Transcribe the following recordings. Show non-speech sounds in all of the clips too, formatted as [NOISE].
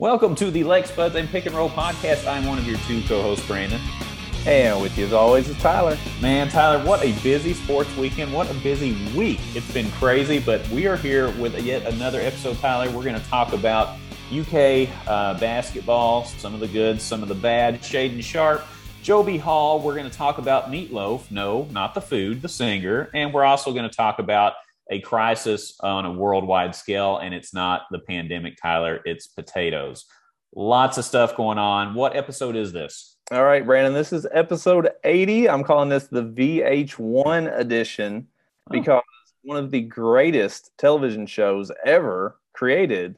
Welcome to the Lex Buds and Pick and Roll podcast. I'm one of your two co-hosts, Brandon. And with you as always is Tyler. Man, Tyler, what a busy sports weekend. What a busy week. It's been crazy, but we are here with yet another episode, Tyler. We're going to talk about UK uh, basketball, some of the good, some of the bad, Shaedon Sharpe, Joby Hall. We're going to talk about Meatloaf. No, not the food, the singer. And we're also going to talk about a crisis on a worldwide scale, and it's not the pandemic, Tyler. It's potatoes. Lots of stuff going on. What episode is this? All right, Brandon, this is episode 80. I'm calling this the VH1 edition oh. because one of the greatest television shows ever created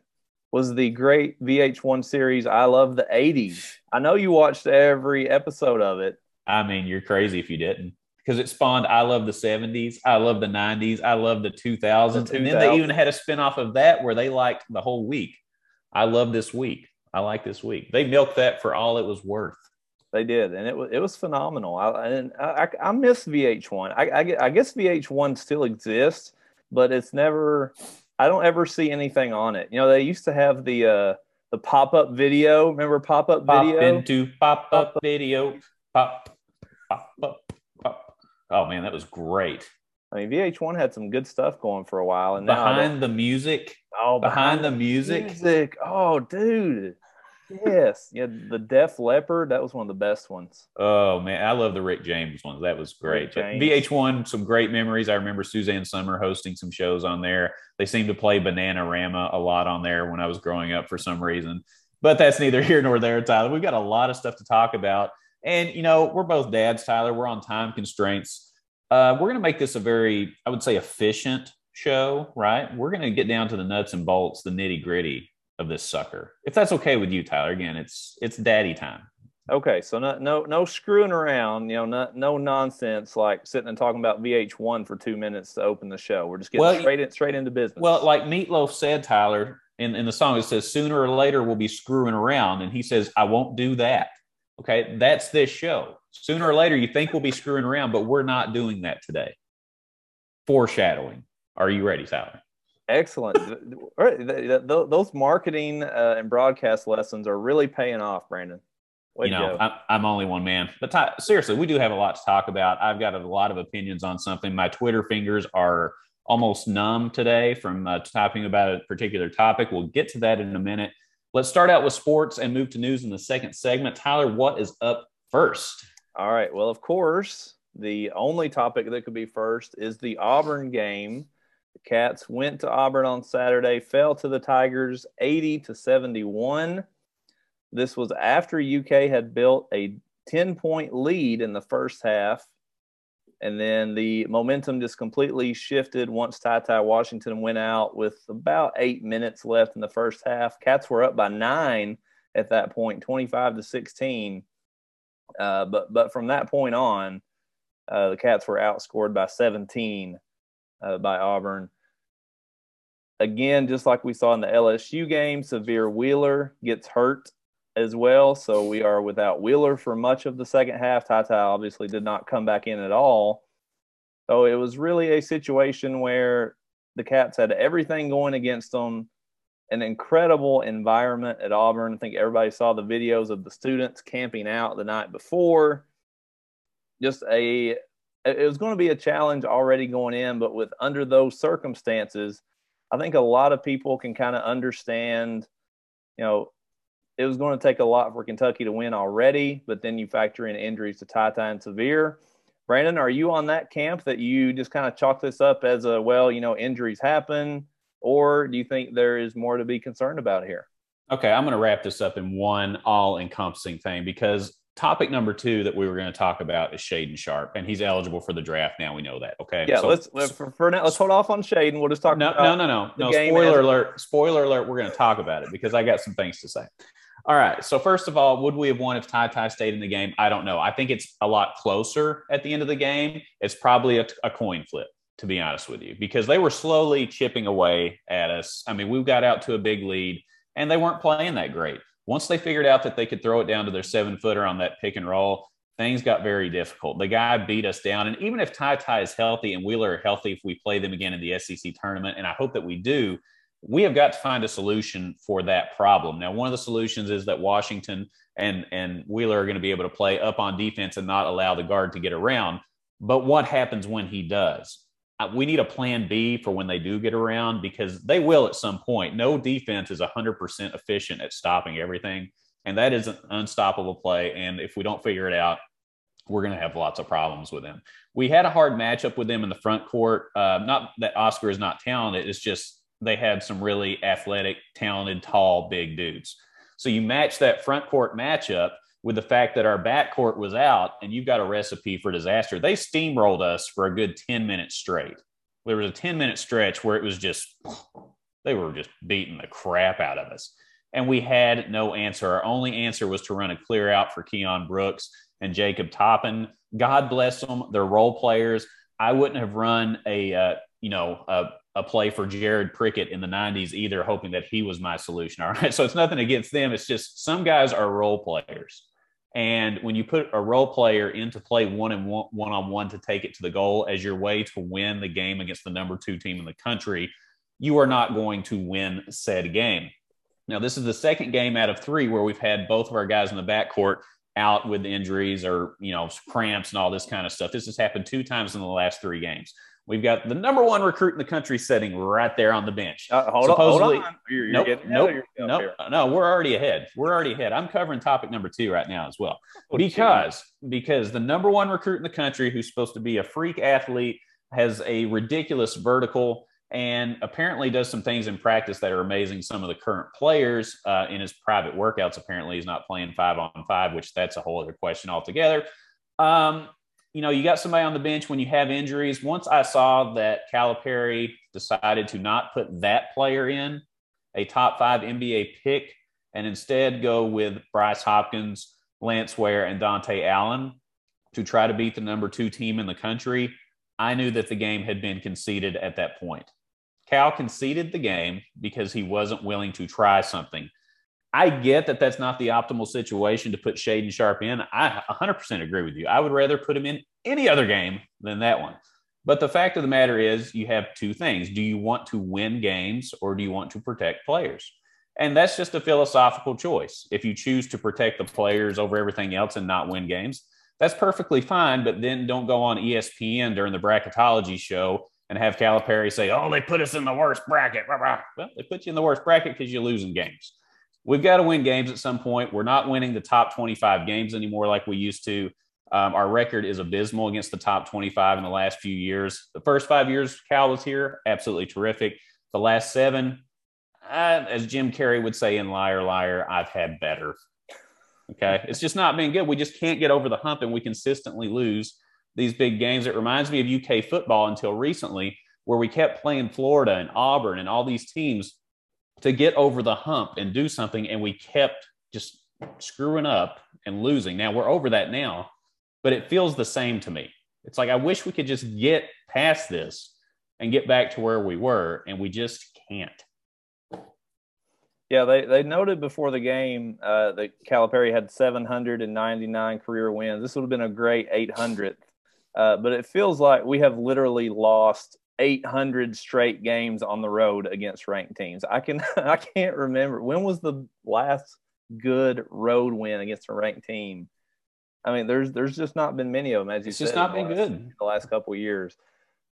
was the great VH1 series I Love the 80s. I know you watched every episode of it. I mean, you're crazy if you didn't because it spawned I love the 70s, I love the 90s, I love the 2000s. The and then they even had a spinoff of that where they liked the whole week. I love this week. I like this week. They milked that for all it was worth. They did, and it was it was phenomenal. I and I, I miss VH1. I, I, I guess VH1 still exists, but it's never. I don't ever see anything on it. You know, they used to have the uh, the pop up video. Remember pop up video? into pop up video. Pop pop up Oh man, that was great. I mean, VH1 had some good stuff going for a while, and behind the music, oh, behind, behind the music, music, oh, dude, yes, yeah, the Def Leppard, that was one of the best ones. Oh man, I love the Rick James ones. That was great. VH1, some great memories. I remember Suzanne Somers hosting some shows on there. They seemed to play Bananarama a lot on there when I was growing up for some reason. But that's neither [LAUGHS] here nor there, Tyler. We've got a lot of stuff to talk about. And, you know, we're both dads, Tyler. We're on time constraints. Uh, we're going to make this a very, I would say, efficient show, right? We're going to get down to the nuts and bolts, the nitty gritty of this sucker. If that's okay with you, Tyler. Again, it's it's daddy time. Okay, so no no no screwing around, you know, no, no nonsense like sitting and talking about VH1 for two minutes to open the show. We're just getting well, straight in, straight into business. Well, like Meatloaf said, Tyler, in, in the song, it says sooner or later we'll be screwing around, and he says, I won't do that. Okay, that's this show. Sooner or later, you think we'll be screwing around, but we're not doing that today. Foreshadowing. Are you ready, Tyler? Excellent. Those marketing uh, and broadcast lessons are really paying off, Brandon. Way you know, I'm, I'm, only one man, but Ty, seriously, we do have a lot to talk about. I've got a lot of opinions on something. My Twitter fingers are almost numb today from uh, typing about a particular topic. We'll get to that in a minute. Let's start out with sports and move to news in the second segment. Tyler, what is up first? All right. Well, of course, the only topic that could be first is the Auburn game. The Cats went to Auburn on Saturday, fell to the Tigers 80 to 71. This was after UK had built a 10 point lead in the first half and then the momentum just completely shifted once Ty Ty Washington went out with about eight minutes left in the first half. Cats were up by nine at that point, 25 to 16. Uh, but but from that point on, uh, the Cats were outscored by 17 uh, by Auburn. Again, just like we saw in the LSU game, Sahvir Wheeler gets hurt as well. So we are without Wheeler for much of the second half. Ty Ty obviously did not come back in at all. So it was really a situation where the Cats had everything going against them, an incredible environment at Auburn. I think everybody saw the videos of the students camping out the night before. Just a it was going to be a challenge already going in, but with under those circumstances, I think a lot of people can kind of understand, you know, it was going to take a lot for Kentucky to win already, but then you factor in injuries to Ty Ty and Sahvir. Brandon, are you on that camp that you just kind of chalk this up as a well, you know, injuries happen, or do you think there is more to be concerned about here? Okay, I'm going to wrap this up in one all-encompassing thing because topic number two that we were going to talk about is Shaedon Sharpe, and he's eligible for the draft now. We know that. Okay. Yeah. So, let's for, for, now. Let's hold off on Shaedon. We'll just talk. No, no, no, no, no. Spoiler alert! Spoiler alert! We're going to talk about it because I got some things to say. All right. So first of all, would we have won if Ty Ty stayed in the game? I don't know. I think it's a lot closer at the end of the game. It's probably a, a coin flip, to be honest with you, because they were slowly chipping away at us. I mean, we got out to a big lead, and they weren't playing that great. Once they figured out that they could throw it down to their seven footer on that pick and roll, things got very difficult. The guy beat us down. And even if Ty Ty is healthy and Wheeler are healthy, if we play them again in the SEC tournament, and I hope that we do, we have got to find a solution for that problem. Now, one of the solutions is that Washington and and Wheeler are going to be able to play up on defense and not allow the guard to get around. But what happens when he does? Uh, we need a plan B for when they do get around because they will at some point. No defense is 100% efficient at stopping everything. And that is an unstoppable play. And if we don't figure it out, we're going to have lots of problems with them. We had a hard matchup with them in the front court. Uh, not that Oscar is not talented, it's just they had some really athletic, talented, tall, big dudes. So you match that front court matchup with the fact that our back court was out and you've got a recipe for disaster. They steamrolled us for a good 10 minutes straight. There was a 10 minute stretch where it was just, they were just beating the crap out of us. And we had no answer. Our only answer was to run a clear out for Keion Brooks and Jacob Toppin. God bless them. They're role players. I wouldn't have run a, uh, you know, a, a play for Jared Prickett in the 90s either, hoping that he was my solution. All right. [LAUGHS] So it's nothing against them. It's just some guys are role players. And when you put a role player into play one and one, on one to take it to the goal as your way to win the game against the number two team in the country, you are not going to win said game. Now, this is the second game out of three where we've had both of our guys in the backcourt out with injuries or, you know, cramps and all this kind of stuff. This has happened two times in the last three games. We've got the number one recruit in the country sitting right there on the bench. Uh, hold, Supposedly, on, hold on. You're, you're nope, nope, nope, no, we're already ahead. We're already ahead. I'm covering topic number two right now as well. [LAUGHS] Oh, because because the number one recruit in the country who's supposed to be a freak athlete has a ridiculous vertical and apparently does some things in practice that are amazing. Some of the current players uh, in his private workouts apparently he's not playing five on five, which that's a whole other question altogether. Um, you know, you got somebody on the bench when you have injuries. Once I saw that Calipari decided to not put that player in a top five NBA pick and instead go with Bryce Hopkins, Lance Ware, and Dontaie Allen to try to beat the number two team in the country, I knew that the game had been conceded at that point. Cal conceded the game because he wasn't willing to try something. I get that that's not the optimal situation to put Shaedon Sharpe in. I 100% agree with you. I would rather put him in any other game than that one. But the fact of the matter is, you have two things. Do you want to win games or do you want to protect players? And that's just a philosophical choice. If you choose to protect the players over everything else and not win games, that's perfectly fine. But then don't go on ESPN during the bracketology show and have Calipari say, oh, they put us in the worst bracket. Well, they put you in the worst bracket because you're losing games we've got to win games at some point. We're not winning the top 25 games anymore like we used to. Um, our record is abysmal against the top 25 in the last few years. The first five years Cal was here, absolutely terrific. The last seven, uh, as Jim Carrey would say in Liar Liar, I've had better. Okay. it's just not been good. We just can't get over the hump and we consistently lose these big games. It reminds me of UK football until recently, where we kept playing Florida and Auburn and all these teams to get over the hump and do something. And we kept just screwing up and losing. Now we're over that now, but it feels the same to me. It's like I wish we could just get past this and get back to where we were, and we just can't. Yeah, they, they noted before the game uh, that Calipari had 799 career wins. This would have been a great 800th, uh, but it feels like we have literally lost 800 straight games on the road against ranked teams. I can [LAUGHS] I can't remember when was the last good road win against a ranked team. I mean, there's there's just not been many of them as you it's said. just not been last, good the last couple years.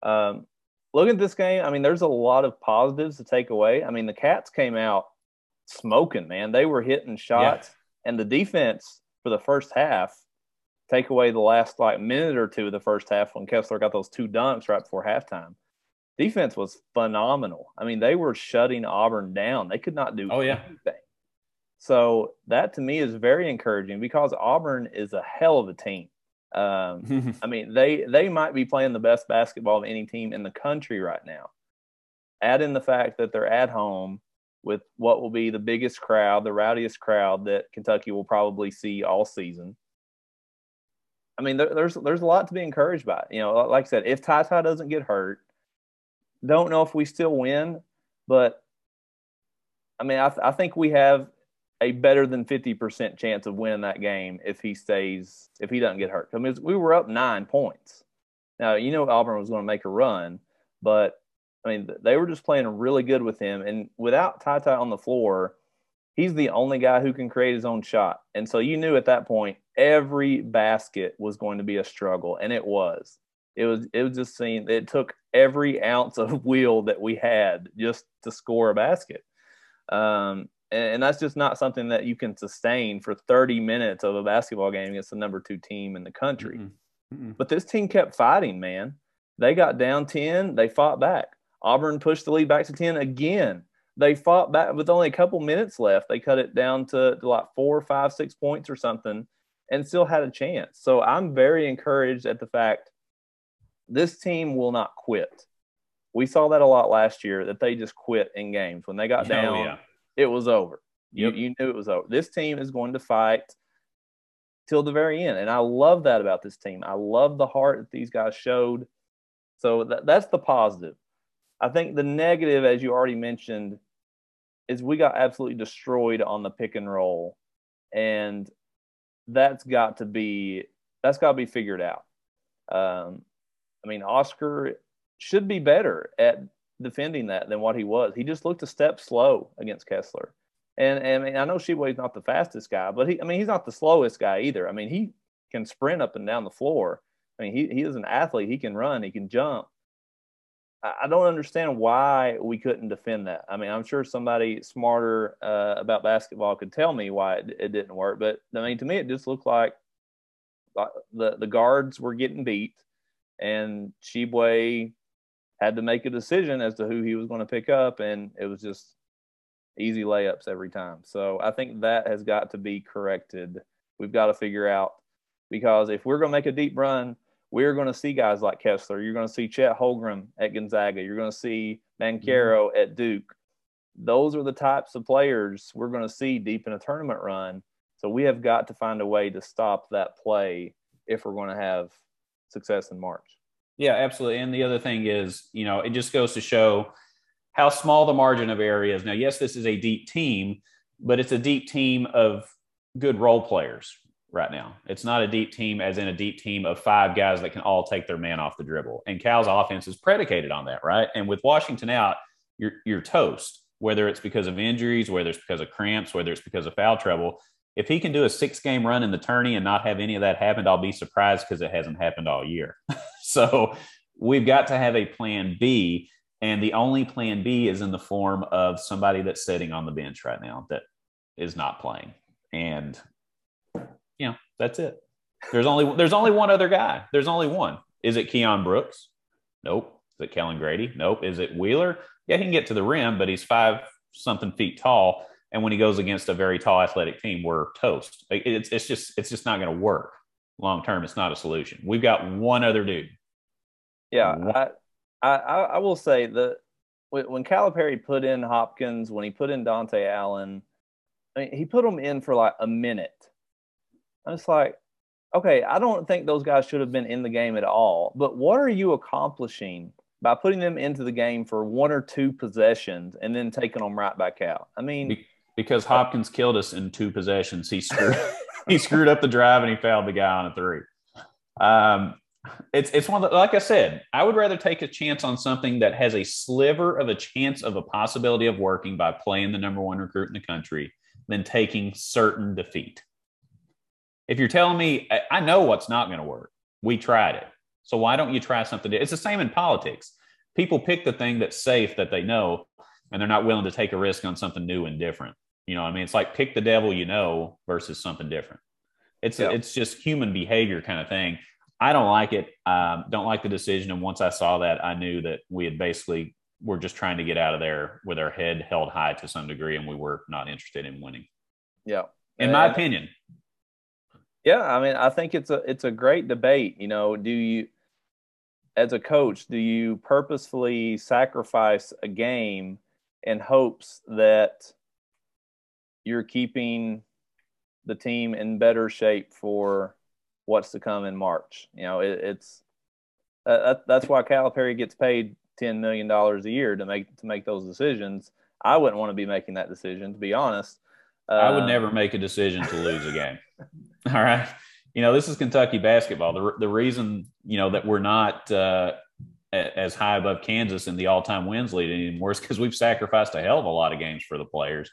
Um, looking at this game, I mean, there's a lot of positives to take away. I mean, the Cats came out smoking, man. They were hitting shots, yeah. and the defense for the first half take away the last like minute or two of the first half when Kessler got those two dunks right before halftime defense was phenomenal. I mean, they were shutting Auburn down. They could not do oh, yeah. anything. So that to me is very encouraging because Auburn is a hell of a team. Um, [LAUGHS] I mean, they they might be playing the best basketball of any team in the country right now. Add in the fact that they're at home with what will be the biggest crowd, the rowdiest crowd that Kentucky will probably see all season. I mean, there, there's there's a lot to be encouraged by. You know, like I said, if Ty Ty doesn't get hurt, don't know if we still win, but I mean, I, th- I think we have a better than 50% chance of winning that game if he stays, if he doesn't get hurt. I mean, we were up nine points. Now, you know, Auburn was going to make a run, but I mean, they were just playing really good with him. And without Ty Ty on the floor, he's the only guy who can create his own shot. And so you knew at that point every basket was going to be a struggle, and it was. It was it was just seen it took every ounce of [LAUGHS] will that we had just to score a basket. Um, and, and that's just not something that you can sustain for 30 minutes of a basketball game against the number two team in the country. Mm-hmm. Mm-hmm. But this team kept fighting, man. They got down 10, they fought back. Auburn pushed the lead back to 10 again. They fought back with only a couple minutes left. They cut it down to, to like four, five, six points or something and still had a chance. So I'm very encouraged at the fact this team will not quit. We saw that a lot last year that they just quit in games. When they got oh, down, yeah. it was over. Yep. You, you knew it was over. This team is going to fight till the very end. And I love that about this team. I love the heart that these guys showed. So that, that's the positive. I think the negative, as you already mentioned, is we got absolutely destroyed on the pick and roll. And that's got to be that's got to be figured out. Um, I mean, Oscar should be better at defending that than what he was. He just looked a step slow against Kessler. And, and I mean, I know Tshiebwe's not the fastest guy, but he, I mean, he's not the slowest guy either. I mean, he can sprint up and down the floor. I mean, he, he is an athlete. He can run, he can jump. I don't understand why we couldn't defend that. I mean, I'm sure somebody smarter uh, about basketball could tell me why it, it, didn't work. But I mean, to me, it just looked like the the guards were getting beat, and Tshiebwe had to make a decision as to who he was going to pick up, and it was just easy layups every time. So I think that has got to be corrected. We've got to figure out because if we're going to make a deep run we're going to see guys like Kessler. You're going to see Chet Holmgren at Gonzaga. You're going to see Banchero mm-hmm. at Duke. Those are the types of players we're going to see deep in a tournament run. So we have got to find a way to stop that play if we're going to have success in March. Yeah, absolutely. And the other thing is, you know, it just goes to show how small the margin of error is. Now, yes, this is a deep team, but it's a deep team of good role players, right now. It's not a deep team, as in a deep team of five guys that can all take their man off the dribble. And Cal's offense is predicated on that, right? And with Washington out, you're you're toast. Whether it's because of injuries, whether it's because of cramps, whether it's because of foul trouble. If he can do a six game run in the tourney and not have any of that happen, I'll be surprised because it hasn't happened all year. [LAUGHS] so we've got to have a plan B. And the only plan B is in the form of somebody that's sitting on the bench right now that is not playing. And you know, that's it. There's only there's only one other guy. There's only one. Is it Keion Brooks? Nope. Is it Kellan Grady? Nope. Is it Wheeler? Yeah, he can get to the rim, but he's five something feet tall. And when he goes against a very tall athletic team, we're toast. It's, it's just it's just not going to work long term. It's not a solution. We've got one other dude. Yeah, I, I I will say that when Calipari put in Hopkins, when he put in Dontaie Allen, I mean, he put them in for like a minute I'm just like, okay, I don't think those guys should have been in the game at all. But what are you accomplishing by putting them into the game for one or two possessions and then taking them right back out? I mean, because Hopkins killed us in two possessions. He screwed [LAUGHS] he screwed up the drive and he fouled the guy on a three. Um, it's it's one of the, like I said, I would rather take a chance on something that has a sliver of a chance of a possibility of working by playing the number one recruit in the country than taking certain defeat. If you're telling me, I know what's not going to work, we tried it. So why don't you try something? It's the same in politics. People pick the thing that's safe that they know, and they're not willing to take a risk on something new and different. You know, I mean, it's like pick the devil you know versus something different. It's yeah. it's just human behavior kind of thing. I don't like it. Um, don't like the decision. And once I saw that, I knew that we had basically were just trying to get out of there with our head held high to some degree, and we were not interested in winning. Yeah, in and, my opinion. Yeah, I mean, I think it's a it's a great debate. You know, do you as a coach, do you purposefully sacrifice a game in hopes that you're keeping the team in better shape for what's to come in March? You know, it, it's uh, that's why Calipari gets paid ten million dollars a year to make to make those decisions. I wouldn't want to be making that decision, to be honest. I would um, never make a decision to lose a game. [LAUGHS] All right. You know, this is Kentucky basketball. The, the reason, you know, that we're not uh, as high above Kansas in the all-time wins lead anymore is because we've sacrificed a hell of a lot of games for the players,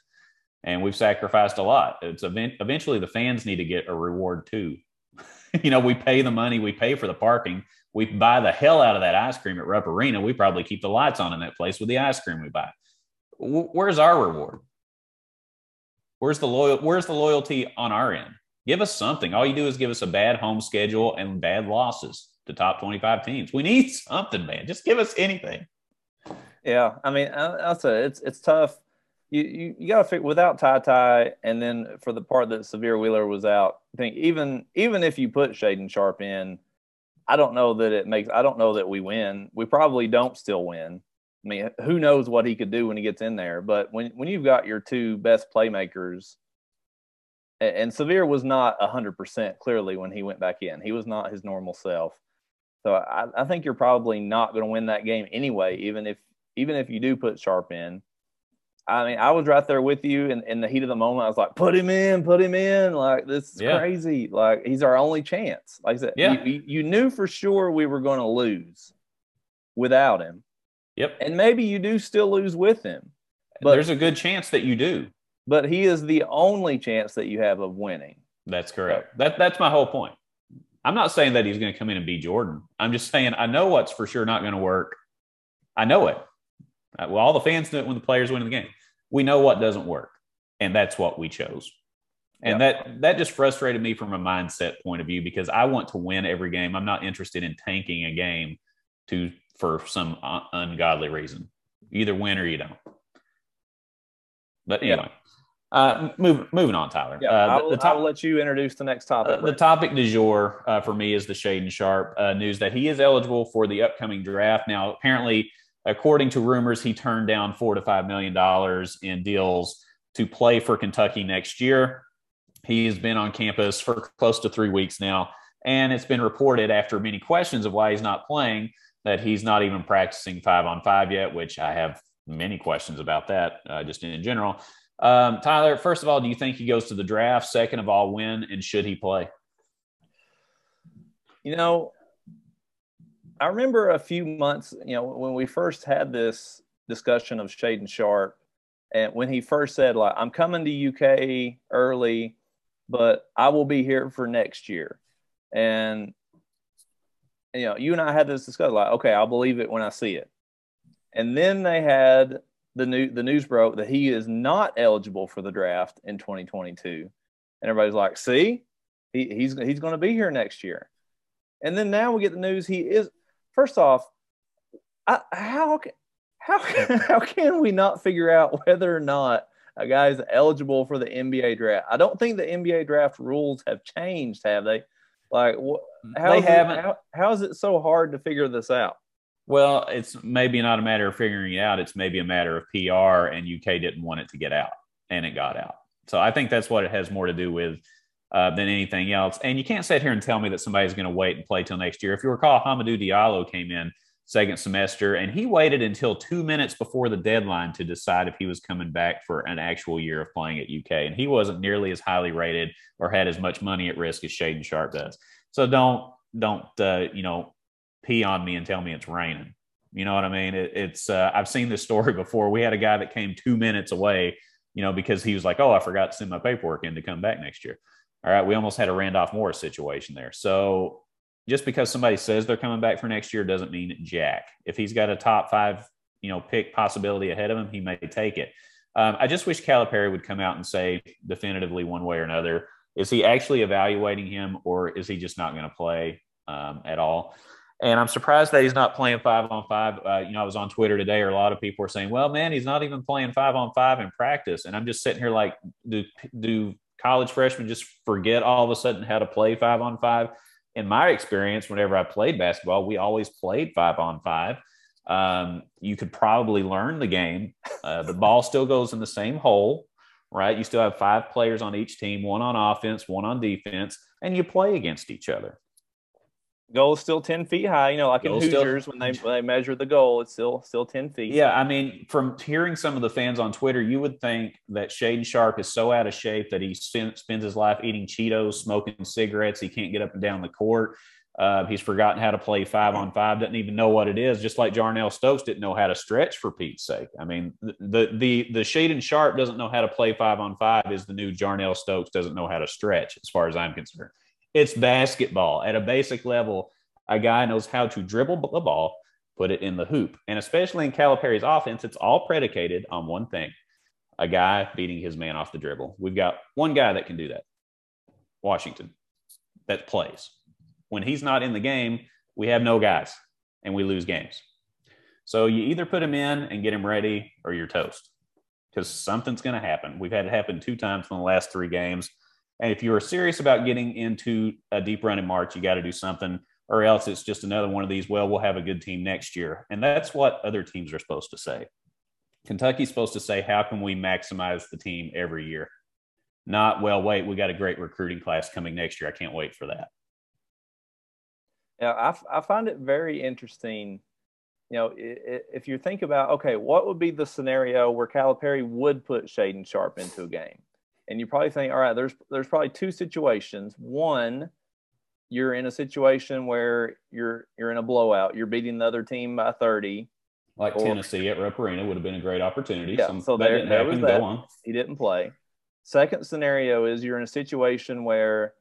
and we've sacrificed a lot. It's event- eventually the fans need to get a reward too. [LAUGHS] you know, we pay the money, we pay for the parking, we buy the hell out of that ice cream at Rupp Arena. We probably keep the lights on in that place with the ice cream we buy. W- where's our reward? Where's the loyal? Where's the loyalty on our end? Give us something. All you do is give us a bad home schedule and bad losses to top 25 teams. We need something, man. Just give us anything. Yeah, I mean, I'll say it's it's tough. You you, you got to figure without Ty Ty, and then for the part that Sahvir Wheeler was out, I think even even if you put Shaedon Sharpe in, I don't know that it makes. I don't know that we win. We probably don't still win. I mean, who knows what he could do when he gets in there? But when when you've got your two best playmakers, and Sahvir was not hundred percent clearly when he went back in. He was not his normal self. So I, I think you're probably not going to win that game anyway, even if even if you do put Sharpe in. I mean, I was right there with you in, in the heat of the moment. I was like, put him in, put him in. Like, this is yeah. crazy. Like, he's our only chance. Like I said, yeah. you, you knew for sure we were going to lose without him. Yep. And maybe you do still lose with him. But there's a good chance that you do. But he is the only chance that you have of winning. That's correct. That that's my whole point. I'm not saying that he's going to come in and be Jordan. I'm just saying I know what's for sure not going to work. I know it. Uh, well, all the fans know it when the players win the game. We know what doesn't work, and that's what we chose. And that that just frustrated me from a mindset point of view because I want to win every game. I'm not interested in tanking a game to for some ungodly reason. You either win or you don't. But anyway, uh, move, moving on, Tyler. Yeah, uh, the, the top, I'll let you introduce the next topic. Uh, the topic du jour uh, for me is the Shaedon Sharpe uh, news that he is eligible for the upcoming draft. Now, apparently, according to rumors, he turned down four to five million dollars in deals to play for Kentucky next year. He has been on campus for close to three weeks now, and it's been reported after many questions of why he's not playing that he's not even practicing five on five yet, which I have many questions about that uh, just in general. Um, Tyler, first of all, do you think he goes to the draft? Second of all, when and should he play? You know, I remember a few months, you know, when we first had this discussion of Shaedon Sharpe, and when he first said, like, I'm coming to UK early, but I will be here for next year. And, you know, you and I had this discussion, like, okay, I'll believe it when I see it. And then they had the new the news broke that he is not eligible for the draft in 2022, and everybody's like, "See, he, he's he's going to be here next year." And then now we get the news he is. First off, I, how how [LAUGHS] how can we not figure out whether or not a guy is eligible for the NBA draft? I don't think the NBA draft rules have changed, have they? Like, how they haven't. It, how, how is it so hard to figure this out? Well, it's maybe not a matter of figuring it out. It's maybe a matter of PR, and UK didn't want it to get out, and it got out. So I think that's what it has more to do with uh, than anything else. And you can't sit here and tell me that somebody's going to wait and play till next year. If you recall, Hamidou Diallo came in second semester, and he waited until two minutes before the deadline to decide if he was coming back for an actual year of playing at UK. And he wasn't nearly as highly rated or had as much money at risk as Shaedon Sharpe does. So don't don't uh, you know pee on me and tell me it's raining. You know what I mean? It, it's uh, I've seen this story [LAUGHS] before. We had a guy that came two minutes away, you know, because he was like, "Oh, I forgot to send my paperwork in to come back next year." All right, we almost had a Randolph Morris situation there. So just because somebody says they're coming back for next year doesn't mean jack. If he's got a top five, you know, pick possibility ahead of him, he may take it. Um, I just wish Calipari would come out and say definitively one way or another: is he actually evaluating him, or is he just not going to play um, at all? And I'm surprised that he's not playing five on five. Uh, you know, I was on Twitter today, or a lot of people were saying, "Well, man, he's not even playing five on five in practice." And I'm just sitting here like, do do college freshmen just forget all of a sudden how to play five on five? In my experience, whenever I played basketball, we always played five on five. Um, you could probably learn the game. Uh, the ball still goes in the same hole, right? You still have five players on each team, one on offense, one on defense, and you play against each other goal is still 10 feet high you know like in hoosiers still, when they when they measure the goal it's still still 10 feet yeah i mean from hearing some of the fans on twitter you would think that Shaedon Sharpe is so out of shape that he spends his life eating cheetos smoking cigarettes he can't get up and down the court Uh, he's forgotten how to play five on five, doesn't even know what it is, just like Jarnell Stokes didn't know how to stretch for Pete's sake. I mean, the the the Shaedon Sharpe doesn't know how to play five on five is the new Jarnell Stokes doesn't know how to stretch, as far as I'm concerned. It's basketball at a basic level. A guy knows how to dribble the ball, put it in the hoop. And especially in Calipari's offense, it's all predicated on one thing a guy beating his man off the dribble. We've got one guy that can do that Washington, that plays. When he's not in the game, we have no guys and we lose games. So you either put him in and get him ready or you're toast because something's going to happen. We've had it happen two times in the last three games. And if you are serious about getting into a deep run in March, you got to do something or else it's just another one of these, well, we'll have a good team next year. And that's what other teams are supposed to say. Kentucky's supposed to say, how can we maximize the team every year? Not, well, wait, we got a great recruiting class coming next year. I can't wait for that. Yeah, I, I find it very interesting. You know, if you think about, okay, what would be the scenario where Calipari would put Shaedon Sharpe into a game? And you probably think, all right, there's there's probably two situations. One, you're in a situation where you're you're in a blowout. You're beating the other team by 30. Like or, Tennessee at Rupp Arena would have been a great opportunity. Yeah, Some, so there, there was that. He didn't play. Second scenario is you're in a situation where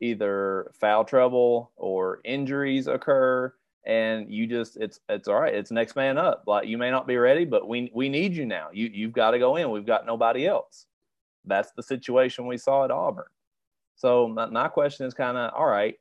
either foul trouble or injuries occur and you just it's it's all right it's next man up like you may not be ready but we we need you now you you've got to go in we've got nobody else that's the situation we saw at auburn so my, my question is kind of all right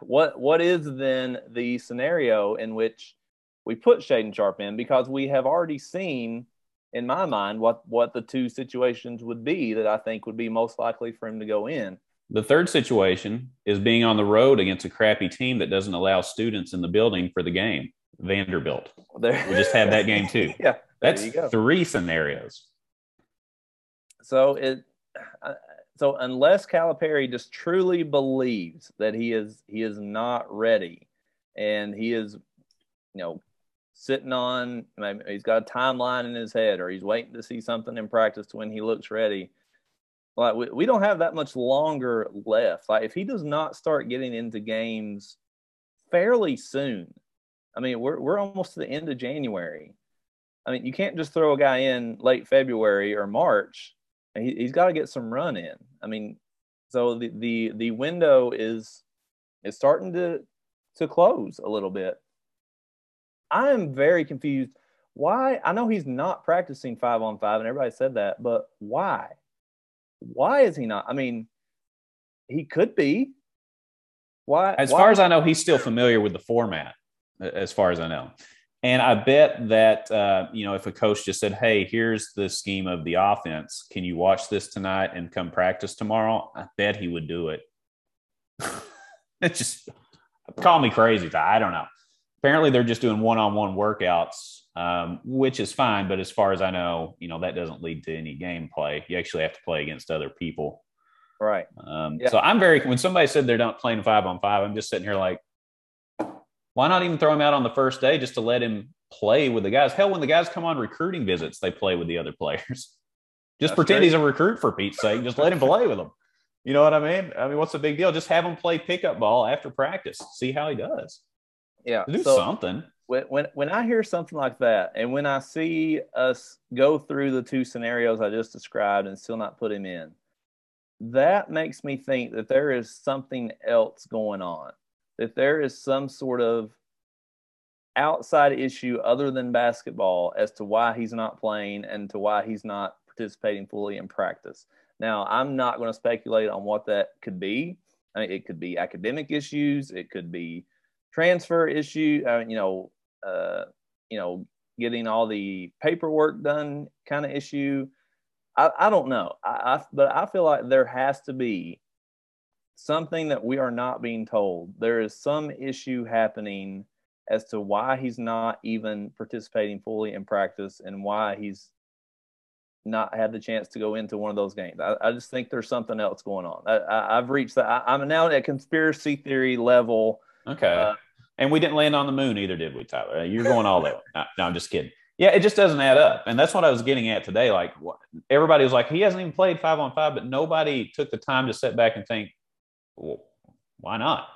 what what is then the scenario in which we put Shaedon Sharpe in because we have already seen in my mind what what the two situations would be that I think would be most likely for him to go in. The third situation is being on the road against a crappy team that doesn't allow students in the building for the game. Vanderbilt. There. We just had that game too. [LAUGHS] yeah, that's three scenarios. So it, uh, so unless Calipari just truly believes that he is he is not ready, and he is, you know, sitting on he's got a timeline in his head, or he's waiting to see something in practice to when he looks ready. Like we, we don't have that much longer left. Like if he does not start getting into games fairly soon, I mean we're we're almost to the end of January. I mean you can't just throw a guy in late February or March he, has got to get some run in. I mean, so the, the the window is is starting to to close a little bit. I am very confused. Why? I know he's not practicing five on five, and everybody said that, but why? Why is he not? I mean, he could be. Why? As why? far as I know, he's still familiar with the format. As far as I know, and I bet that, uh, you know, if a coach just said, hey, here's the scheme of the offense, can you watch this tonight and come practice tomorrow? I bet he would do it. [LAUGHS] it's just call me crazy. I don't know. Apparently, they're just doing one on one workouts, um, which is fine. But as far as I know, you know, that doesn't lead to any gameplay. You actually have to play against other people. Right. Um, yeah. So I'm very, when somebody said they're not playing five on five, I'm just sitting here like, why not even throw him out on the first day just to let him play with the guys? Hell, when the guys come on recruiting visits, they play with the other players. [LAUGHS] just That's pretend great. he's a recruit for Pete's sake. Just let him play with them. You know what I mean? I mean, what's the big deal? Just have him play pickup ball after practice. See how he does. Yeah, do so something. When, when when I hear something like that, and when I see us go through the two scenarios I just described and still not put him in, that makes me think that there is something else going on that there is some sort of outside issue other than basketball as to why he's not playing and to why he's not participating fully in practice. Now, I'm not going to speculate on what that could be. I mean, it could be academic issues, it could be transfer issue, uh, you know, uh, you know, getting all the paperwork done kind of issue. I, I don't know, I, I, but I feel like there has to be something that we are not being told. There is some issue happening as to why he's not even participating fully in practice and why he's not had the chance to go into one of those games. I, I just think there's something else going on. I, have reached that. I, am now at conspiracy theory level. Okay. Uh, and we didn't land on the moon either, did we, Tyler? You're going all [LAUGHS] that way. No, no, I'm just kidding. Yeah, it just doesn't add up. And that's what I was getting at today. Like, everybody was like, he hasn't even played five on five, but nobody took the time to sit back and think, well, why not?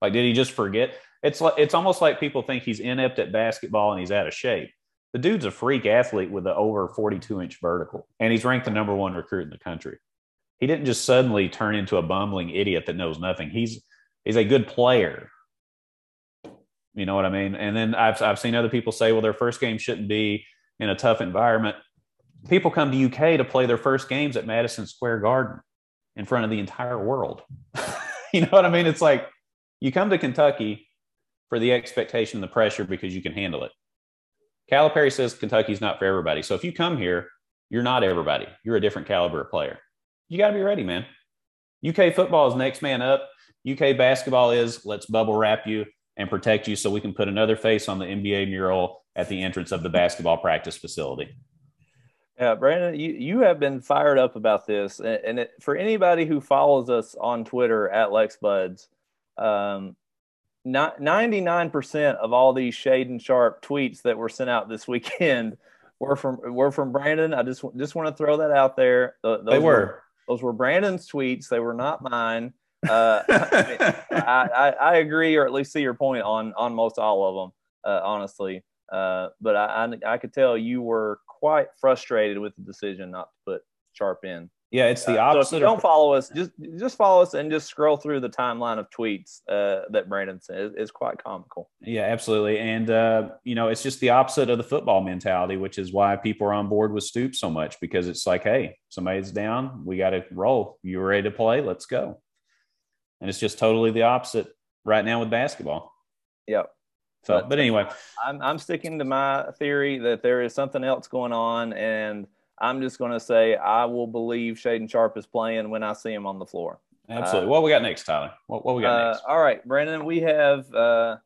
Like, did he just forget? It's like it's almost like people think he's inept at basketball and he's out of shape. The dude's a freak athlete with an over 42 inch vertical, and he's ranked the number one recruit in the country. He didn't just suddenly turn into a bumbling idiot that knows nothing. He's he's a good player. You know what I mean? And then I've I've seen other people say, well, their first game shouldn't be in a tough environment. People come to UK to play their first games at Madison Square Garden in front of the entire world. [LAUGHS] you know what I mean? It's like you come to Kentucky for the expectation and the pressure because you can handle it. Calipari says Kentucky's not for everybody. So if you come here, you're not everybody. You're a different caliber of player. You got to be ready, man. UK football is next man up. UK basketball is let's bubble wrap you and protect you so we can put another face on the NBA mural at the entrance of the basketball practice facility. Yeah, Brandon, you, you have been fired up about this. And it, for anybody who follows us on Twitter at LexBuds, um, not, 99% of all these Shaedon Sharpe tweets that were sent out this weekend [LAUGHS] were from were from Brandon. I just just want to throw that out there. Those they were. were. Those were Brandon's tweets. They were not mine. [LAUGHS] Uh, I, I, I, agree, or at least see your point on on most all of them. Uh, honestly, uh, but I, I, I could tell you were quite frustrated with the decision not to put Sharpe in. Yeah, it's the opposite. Uh, so if you don't follow us, just just follow us and just scroll through the timeline of tweets uh, that Brandon says. is quite comical. Yeah, absolutely. And uh, you know, it's just the opposite of the football mentality, which is why people are on board with Stoops so much because it's like, hey, somebody's down, we got to roll. You ready to play? Let's go. And it's just totally the opposite right now with basketball. Yep. So, but, but anyway, I'm I'm sticking to my theory that there is something else going on, and I'm just going to say I will believe Shaedon Sharpe is playing when I see him on the floor. Absolutely. Uh, what we got next, Tyler? What, what we got uh, next? All right, Brandon. We have uh,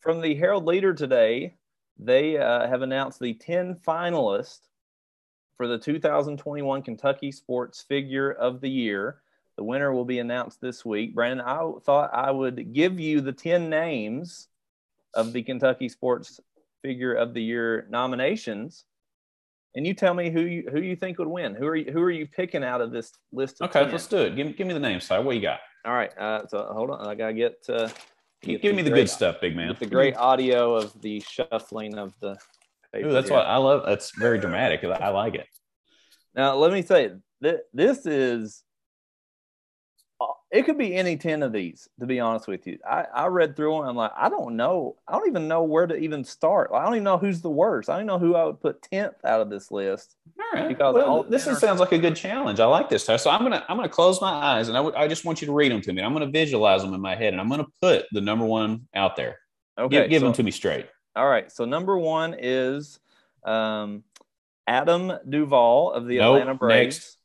from the Herald Leader today. They uh, have announced the 10 finalists for the 2021 Kentucky Sports Figure of the Year. The winner will be announced this week. Brandon, I thought I would give you the 10 names of the Kentucky Sports Figure of the Year nominations, and you tell me who you who you think would win. Who are you, who are you picking out of this list? okay, 10? let's do it. Give, give me the names, Si. What you got? All right. Uh, so hold on. I gotta get. Uh, get give me the great, good stuff, big man. The great audio of the shuffling of the. Ooh, that's here. what I love. That's very dramatic. I like it. Now let me say, that this is it could be any 10 of these to be honest with you. I, I read through them i'm like i don't know. I don't even know where to even start. I don't even know who's the worst. I don't know who i would put 10th out of this list all right. because well, this is, sounds like a good challenge. I like this test. So i'm gonna i'm gonna close my eyes and I, w- I just want you to read them to me. I'm gonna visualize them in my head and i'm gonna put the number one out there. Okay give, give so, them to me straight. All right so number one is um, adam duvall of the nope, atlanta braves. next.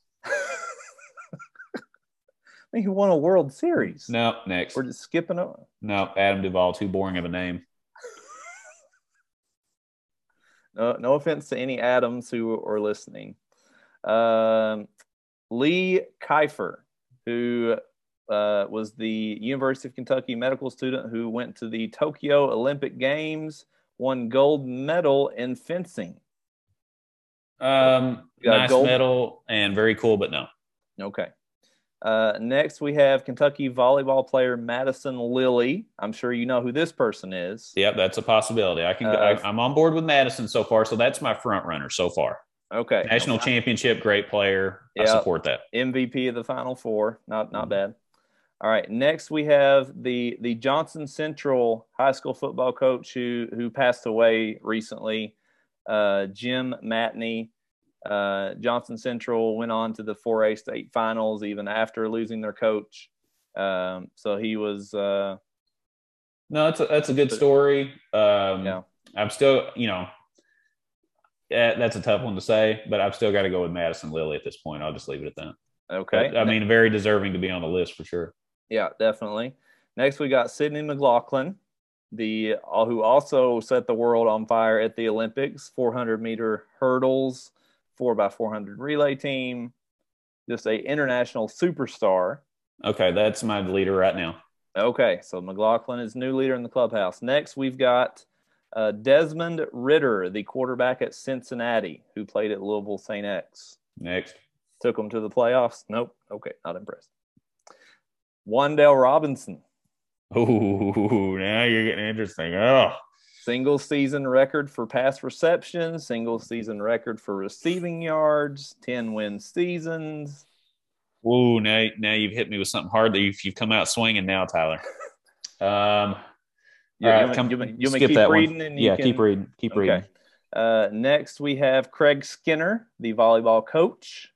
He won a World Series. No, next. We're just skipping over. No, Adam Duvall, too boring of a name. [LAUGHS] no, no offense to any Adams who are listening. Um, Lee Kiefer, who uh, was the University of Kentucky medical student who went to the Tokyo Olympic Games, won gold medal in fencing. Um, nice gold. medal and very cool, but no. Okay. Uh, next, we have Kentucky volleyball player Madison Lilly. I'm sure you know who this person is. Yep, that's a possibility. I can. Uh, I, am on board with Madison so far, so that's my front runner so far. Okay. National okay. championship, great player. Yep. I support that. MVP of the Final Four. Not not mm-hmm. bad. All right. Next, we have the the Johnson Central high school football coach who who passed away recently, uh, Jim Matney. Uh, Johnson Central went on to the 4A state finals even after losing their coach. Um, so he was. Uh, no, that's a, that's a good story. Um, yeah. I'm still, you know, that's a tough one to say, but I've still got to go with Madison Lilly at this point. I'll just leave it at that. Okay. But, I mean, very deserving to be on the list for sure. Yeah, definitely. Next, we got Sydney McLaughlin, the uh, who also set the world on fire at the Olympics, 400 meter hurdles four by 400 relay team, just a international superstar. Okay, that's my leader right now. Okay, so McLaughlin is new leader in the clubhouse. Next, we've got uh, Desmond Ridder, the quarterback at Cincinnati, who played at Louisville St. X. Next. Took them to the playoffs. Nope. Okay, not impressed. Wan'Dale Robinson, Oh, now you're getting interesting. Oh, single season record for pass reception, single season record for receiving yards, 10 win seasons. Ooh, now, now you've hit me with something hard that you've, you've come out swinging now, Tyler. Um, you, all right, come, you, you, you skip keep that reading one. yeah, can... keep reading. Keep okay. reading. Uh, next, we have Craig Skinner, the volleyball coach.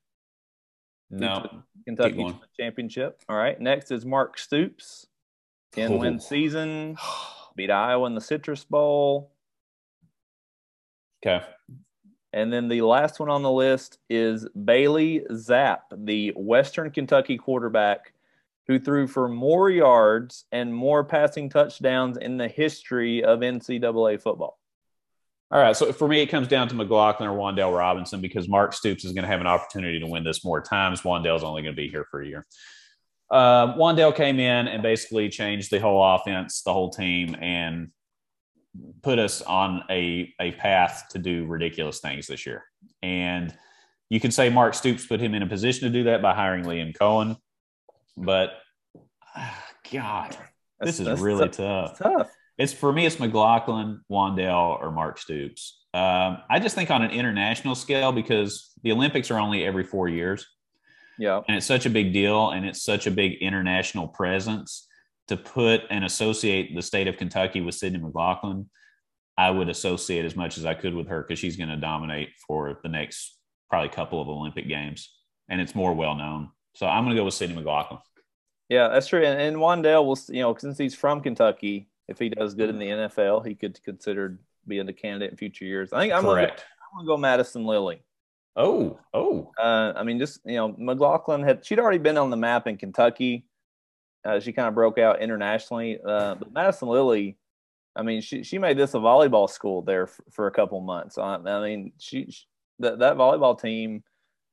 No, Kentucky championship. All right. Next is Mark Stoops, 10 win season, [SIGHS] [SIGHS] beat Iowa in the Citrus Bowl. Okay. And then the last one on the list is Bailey Zappe, the Western Kentucky quarterback who threw for more yards and more passing touchdowns in the history of NCAA football. All right. So for me, it comes down to McLaughlin or Wan'Dale Robinson because Mark Stoops is going to have an opportunity to win this more times. Wan'Dale's only going to be here for a year. Uh, Wan'Dale came in and basically changed the whole offense, the whole team, and put us on a, a path to do ridiculous things this year. And you can say Mark Stoops put him in a position to do that by hiring Liam Coen, But God, that's, this is really tough. tough. It's for me, it's McLaughlin, Wan'Dale, or Mark Stoops. Um, I just think on an international scale because the Olympics are only every four years. Yeah. And it's such a big deal and it's such a big international presence to put and associate the state of Kentucky with Sydney McLaughlin. I would associate as much as I could with her because she's going to dominate for the next probably couple of Olympic games and it's more well known. So I'm going to go with Sydney McLaughlin. Yeah, that's true. And, and Wan'Dale will, you know, since he's from Kentucky, if he does good in the NFL, he could consider being a candidate in future years. I think I'm Correct. Gonna, I'm gonna go Madison Lilly. Oh, oh. Uh, I mean, just you know, McLaughlin had she'd already been on the map in Kentucky. Uh, she kind of broke out internationally, uh, but Madison Lilly, I mean, she she made this a volleyball school there for, for a couple months. I, I mean, she, she that that volleyball team.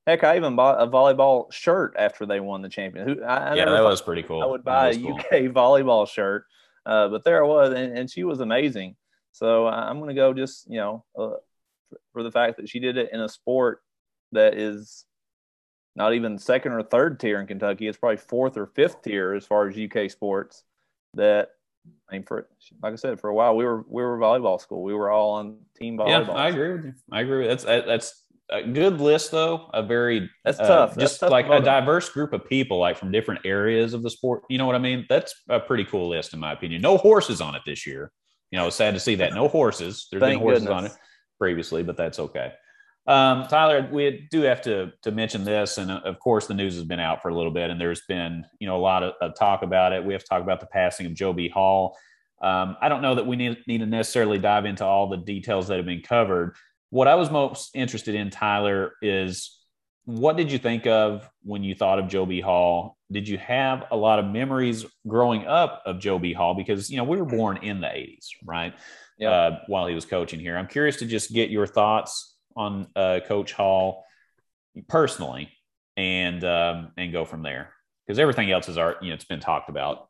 Heck, I even bought a volleyball shirt after they won the champion. Who, I, I yeah, that was pretty cool. I would buy a cool. UK [LAUGHS] volleyball shirt uh, but there I was, and, and, she was amazing. So I'm going to go just, you know, uh, for the fact that she did it in a sport that is not even second or third tier in Kentucky. It's probably fourth or fifth tier as far as UK sports. That I mean, for like I said, for a while we were we were volleyball school. We were all on team volleyball. Yeah, I agree with you. I agree. With that's that's a good list though a very that's uh, tough that's just tough like a diverse group of people like from different areas of the sport you know what i mean that's a pretty cool list in my opinion no horses on it this year you know it's sad to see that no horses there's been horses goodness. on it previously but that's okay um, tyler we do have to to mention this and uh, of course the news has been out for a little bit and there's been you know a lot of, of talk about it we have to talk about the passing of joe b hall um, i don't know that we need, need to necessarily dive into all the details that have been covered what I was most interested in, Tyler, is what did you think of when you thought of Joe B. Hall? Did you have a lot of memories growing up of Joe B. Hall? Because you know we were born in the '80s, right? Yeah. Uh, while he was coaching here, I'm curious to just get your thoughts on uh, Coach Hall personally, and um, and go from there because everything else is art. You know, it's been talked about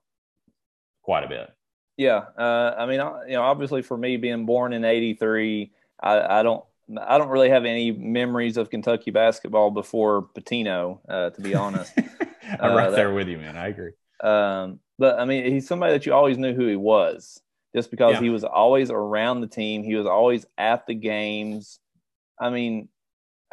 quite a bit. Yeah, uh, I mean, you know, obviously for me being born in '83 I, I don't I don't really have any memories of Kentucky basketball before Pitino, uh, to be honest. [LAUGHS] I'm uh, right there with you, man. I agree. Um, but I mean, he's somebody that you always knew who he was, just because yeah. he was always around the team. He was always at the games. I mean,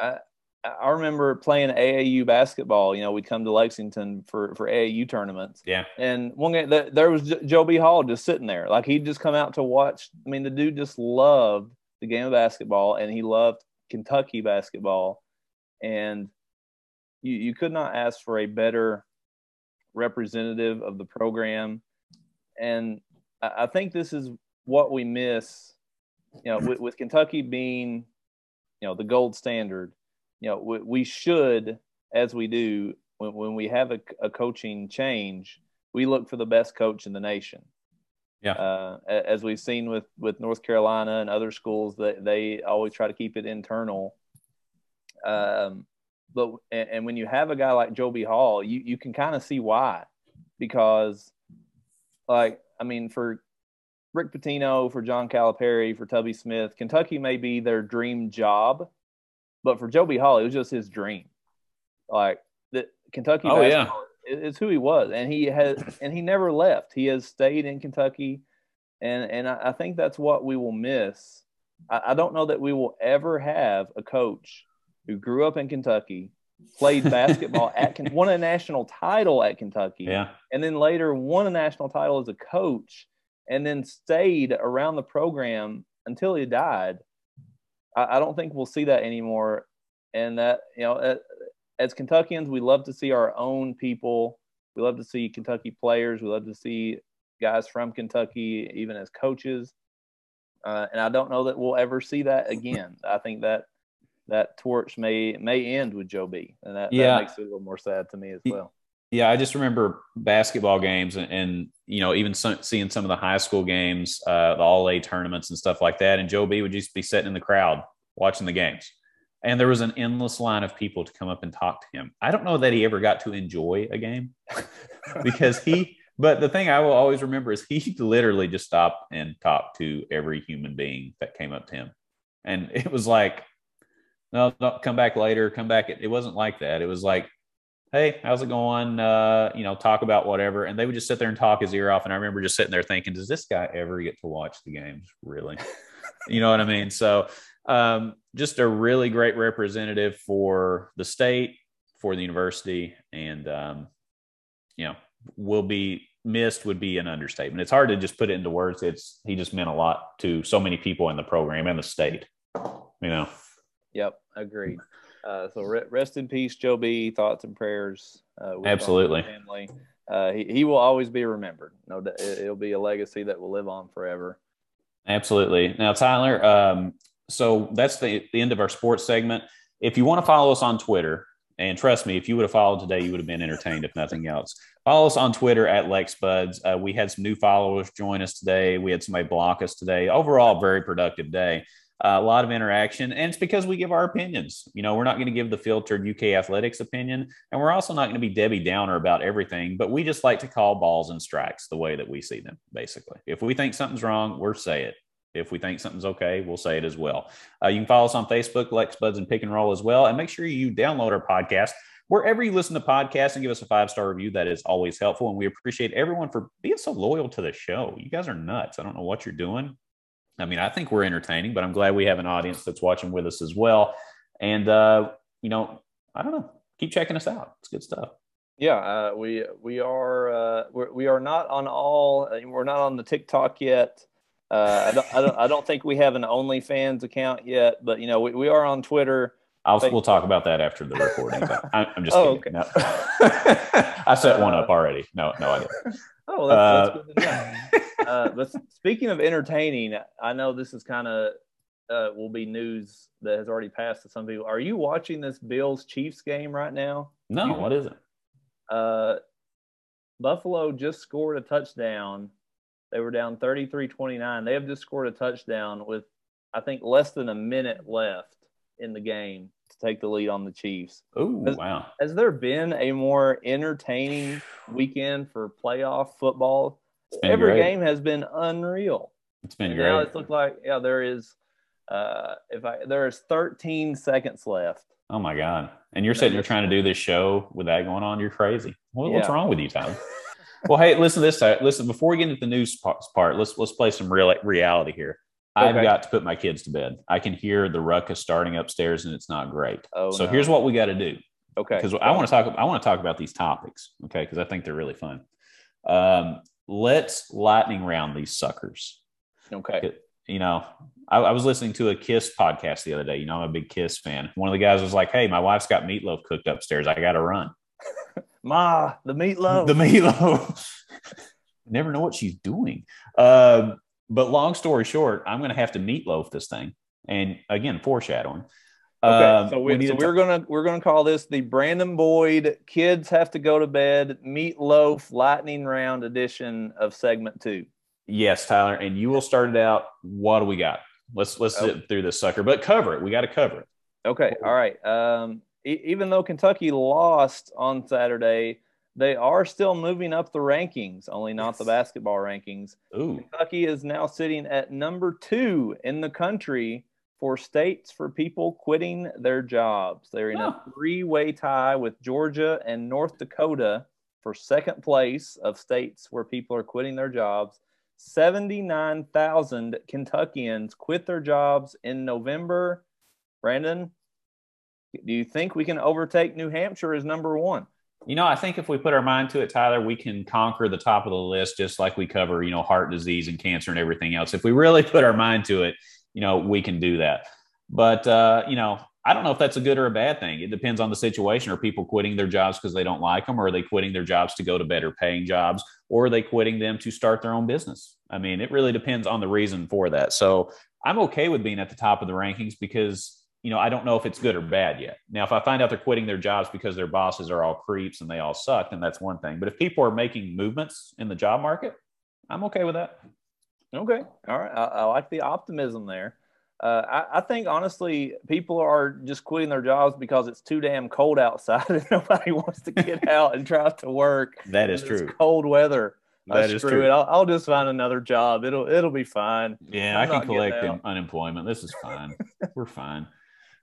I, I remember playing AAU basketball. You know, we'd come to Lexington for for AAU tournaments. Yeah. And one game there was Joe B. Hall just sitting there, like he'd just come out to watch. I mean, the dude just loved the game of basketball and he loved Kentucky basketball. And you, you could not ask for a better representative of the program. And I, I think this is what we miss, you know, with, with, Kentucky being, you know, the gold standard. You know, we, we should, as we do, when, when we have a, a coaching change, we look for the best coach in the nation. Yeah. Uh, as we've seen with with North Carolina and other schools, that they always try to keep it internal. Um, but and, and, when you have a guy like Joe B. Hall, you you can kind of see why, because, like I mean, for Rick Pitino, for John Calipari, for Tubby Smith, Kentucky may be their dream job, but for Joe B. Hall, it was just his dream. Like the Kentucky, oh yeah, It's who he was, and he has, and he never left. He has stayed in Kentucky, and and I, I think that's what we will miss. I, I don't know that we will ever have a coach who grew up in Kentucky, played basketball at won a national title at Kentucky, yeah, and then later won a national title as a coach, and then stayed around the program until he died. I, I don't think we'll see that anymore, and that you know, as Kentuckians, we love to see our own people. We love to see Kentucky players. We love to see guys from Kentucky, even as coaches. Uh, and I don't know that we'll ever see that again. I think that that torch may may end with Joe B, and that, yeah. that makes it a little more sad to me as well. Yeah, I just remember basketball games and, and you know even some, seeing some of the high school games, uh, the All A tournaments and stuff like that. And Joe B would just be sitting in the crowd watching the games, and there was an endless line of people to come up and talk to him. I don't know that he ever got to enjoy a game [LAUGHS] because he. But the thing I will always remember is he literally just stopped and talked to every human being that came up to him, and it was like no, no, come back later, come back. It, it wasn't like that. It was like, hey, how's it going? Uh, you know, talk about whatever. And they would just sit there and talk his ear off. And I remember just sitting there thinking, does this guy ever get to watch the games? Really? [LAUGHS] you know what I mean? So um, just a really great representative for the state, for the university, and um, you know, will be missed would be an understatement. It's hard to just put it into words. It's he just meant a lot to so many people in the program and the state. You know. Yep, agreed. Uh, so rest in peace, Joe B. Thoughts and prayers. Uh, Absolutely. Family. Uh, he, he will always be remembered. No, it'll be a legacy that will live on forever. Absolutely. Now, Tyler, um, so that's the, the end of our sports segment. If you want to follow us on Twitter, and trust me, if you would have followed today, you would have been entertained, if nothing else. Follow us on Twitter at LexBuds. Uh, we had some new followers join us today. We had somebody block us today. Overall, very productive day a lot of interaction, and it's because we give our opinions. You know, we're not going to give the filtered UK athletics opinion, and we're also not going to be Debbie Downer about everything, but we just like to call balls and strikes the way that we see them, basically. If we think something's wrong, we'll say it. If we think something's okay, we'll say it as well. Uh, you can follow us on Facebook, Lex Buds and Pick and Roll as well. And make sure you download our podcast wherever you listen to podcasts and give us a five star review. That is always helpful. And we appreciate everyone for being so loyal to the show. You guys are nuts. I don't know what you're doing. I mean, I think we're entertaining, but I'm glad we have an audience that's watching with us as well. And uh, you know, I don't know, keep checking us out. It's good stuff. Yeah, uh, we we are uh, we're, we are not on all. We're not on the TikTok yet. Uh, I, don't, I don't I don't think we have an OnlyFans account yet, but you know we, we are on Twitter. I'll, we'll talk about that after the recording. [LAUGHS] I, am just oh, kidding. Okay. No. [LAUGHS] I set one up already. No, no, I didn't. [LAUGHS] Oh, that's, that's good to know. Uh, but speaking of entertaining, I know this is kind of uh, will be news that has already passed to some people. Are you watching this Bills Chiefs game right now? No, you, what is it? Uh, Buffalo just scored a touchdown. They were down 33 29. They have just scored a touchdown with, I think, less than a minute left in the game to take the lead on the Chiefs. Oh, wow. Has there been a more entertaining weekend for playoff football? Every great. game has been unreal. It's been and great. Now it looks like yeah, there is uh if I there is 13 seconds left. Oh my god. And you're sitting there trying to do this show with that going on. You're crazy. Well, yeah. What's wrong with you, Tyler? [LAUGHS] well, hey, listen to this. Listen, before we get into the news part, let's let's play some real reality here. Okay. I've got to put my kids to bed. I can hear the ruckus starting upstairs, and it's not great. Oh, so no. here's what we got to do. Okay. Because I want to talk. I want to talk about these topics. Okay. Because I think they're really fun. Um, let's lightning round these suckers. Okay. You know, I, I, was listening to a Kiss podcast the other day. You know, I'm a big Kiss fan. One of the guys was like, "Hey, my wife's got meatloaf cooked upstairs. I got to run." [LAUGHS] Ma, the meatloaf. The meatloaf. [LAUGHS] Never know what she's doing. Um, but long story short, I'm going to have to meatloaf this thing. And again, foreshadowing. Okay, um, so, we, so we're gonna we're gonna call this the Brandon Boyd "Kids Have to Go to Bed" Meatloaf Lightning Round edition of segment two. Yes, Tyler, and you will start it out. What do we got? Let's let's okay. sit through this sucker, but cover it. We got to cover it. Okay, all right. Um, e- even though Kentucky lost on Saturday, they are still moving up the rankings, only not yes. the basketball rankings. Ooh. Kentucky is now sitting at number two in the country for states for people quitting their jobs. They're in a three way tie with Georgia and North Dakota for second place of states where people are quitting their jobs. 79,000 Kentuckians quit their jobs in November. Brandon, do you think we can overtake New Hampshire as number one? You know, I think if we put our mind to it, Tyler, we can conquer the top of the list just like we cover, you know, heart disease and cancer and everything else. If we really [LAUGHS] put our mind to it, you know, we can do that. But, uh, you know, I don't know if that's a good or a bad thing. It depends on the situation. Are people quitting their jobs because they don't like them, or are they quitting their jobs to go to better paying jobs, or are they quitting them to start their own business? I mean, it really depends on the reason for that. So I'm okay with being at the top of the rankings because you know, I don't know if it's good or bad yet. Now, if I find out they're quitting their jobs because their bosses are all creeps and they all suck, then that's one thing. But if people are making movements in the job market, I'm okay with that. Okay. All right. I, I like the optimism there. Uh, I, I, think honestly, people are just quitting their jobs because it's too damn cold outside [LAUGHS] and nobody wants to get [LAUGHS] out and try to work. That is true. cold weather. That is true. It. I'll, I'll, just find another job. It'll it'll be fine. Yeah, I'm I can collect unemployment. This is fine. [LAUGHS] We're fine.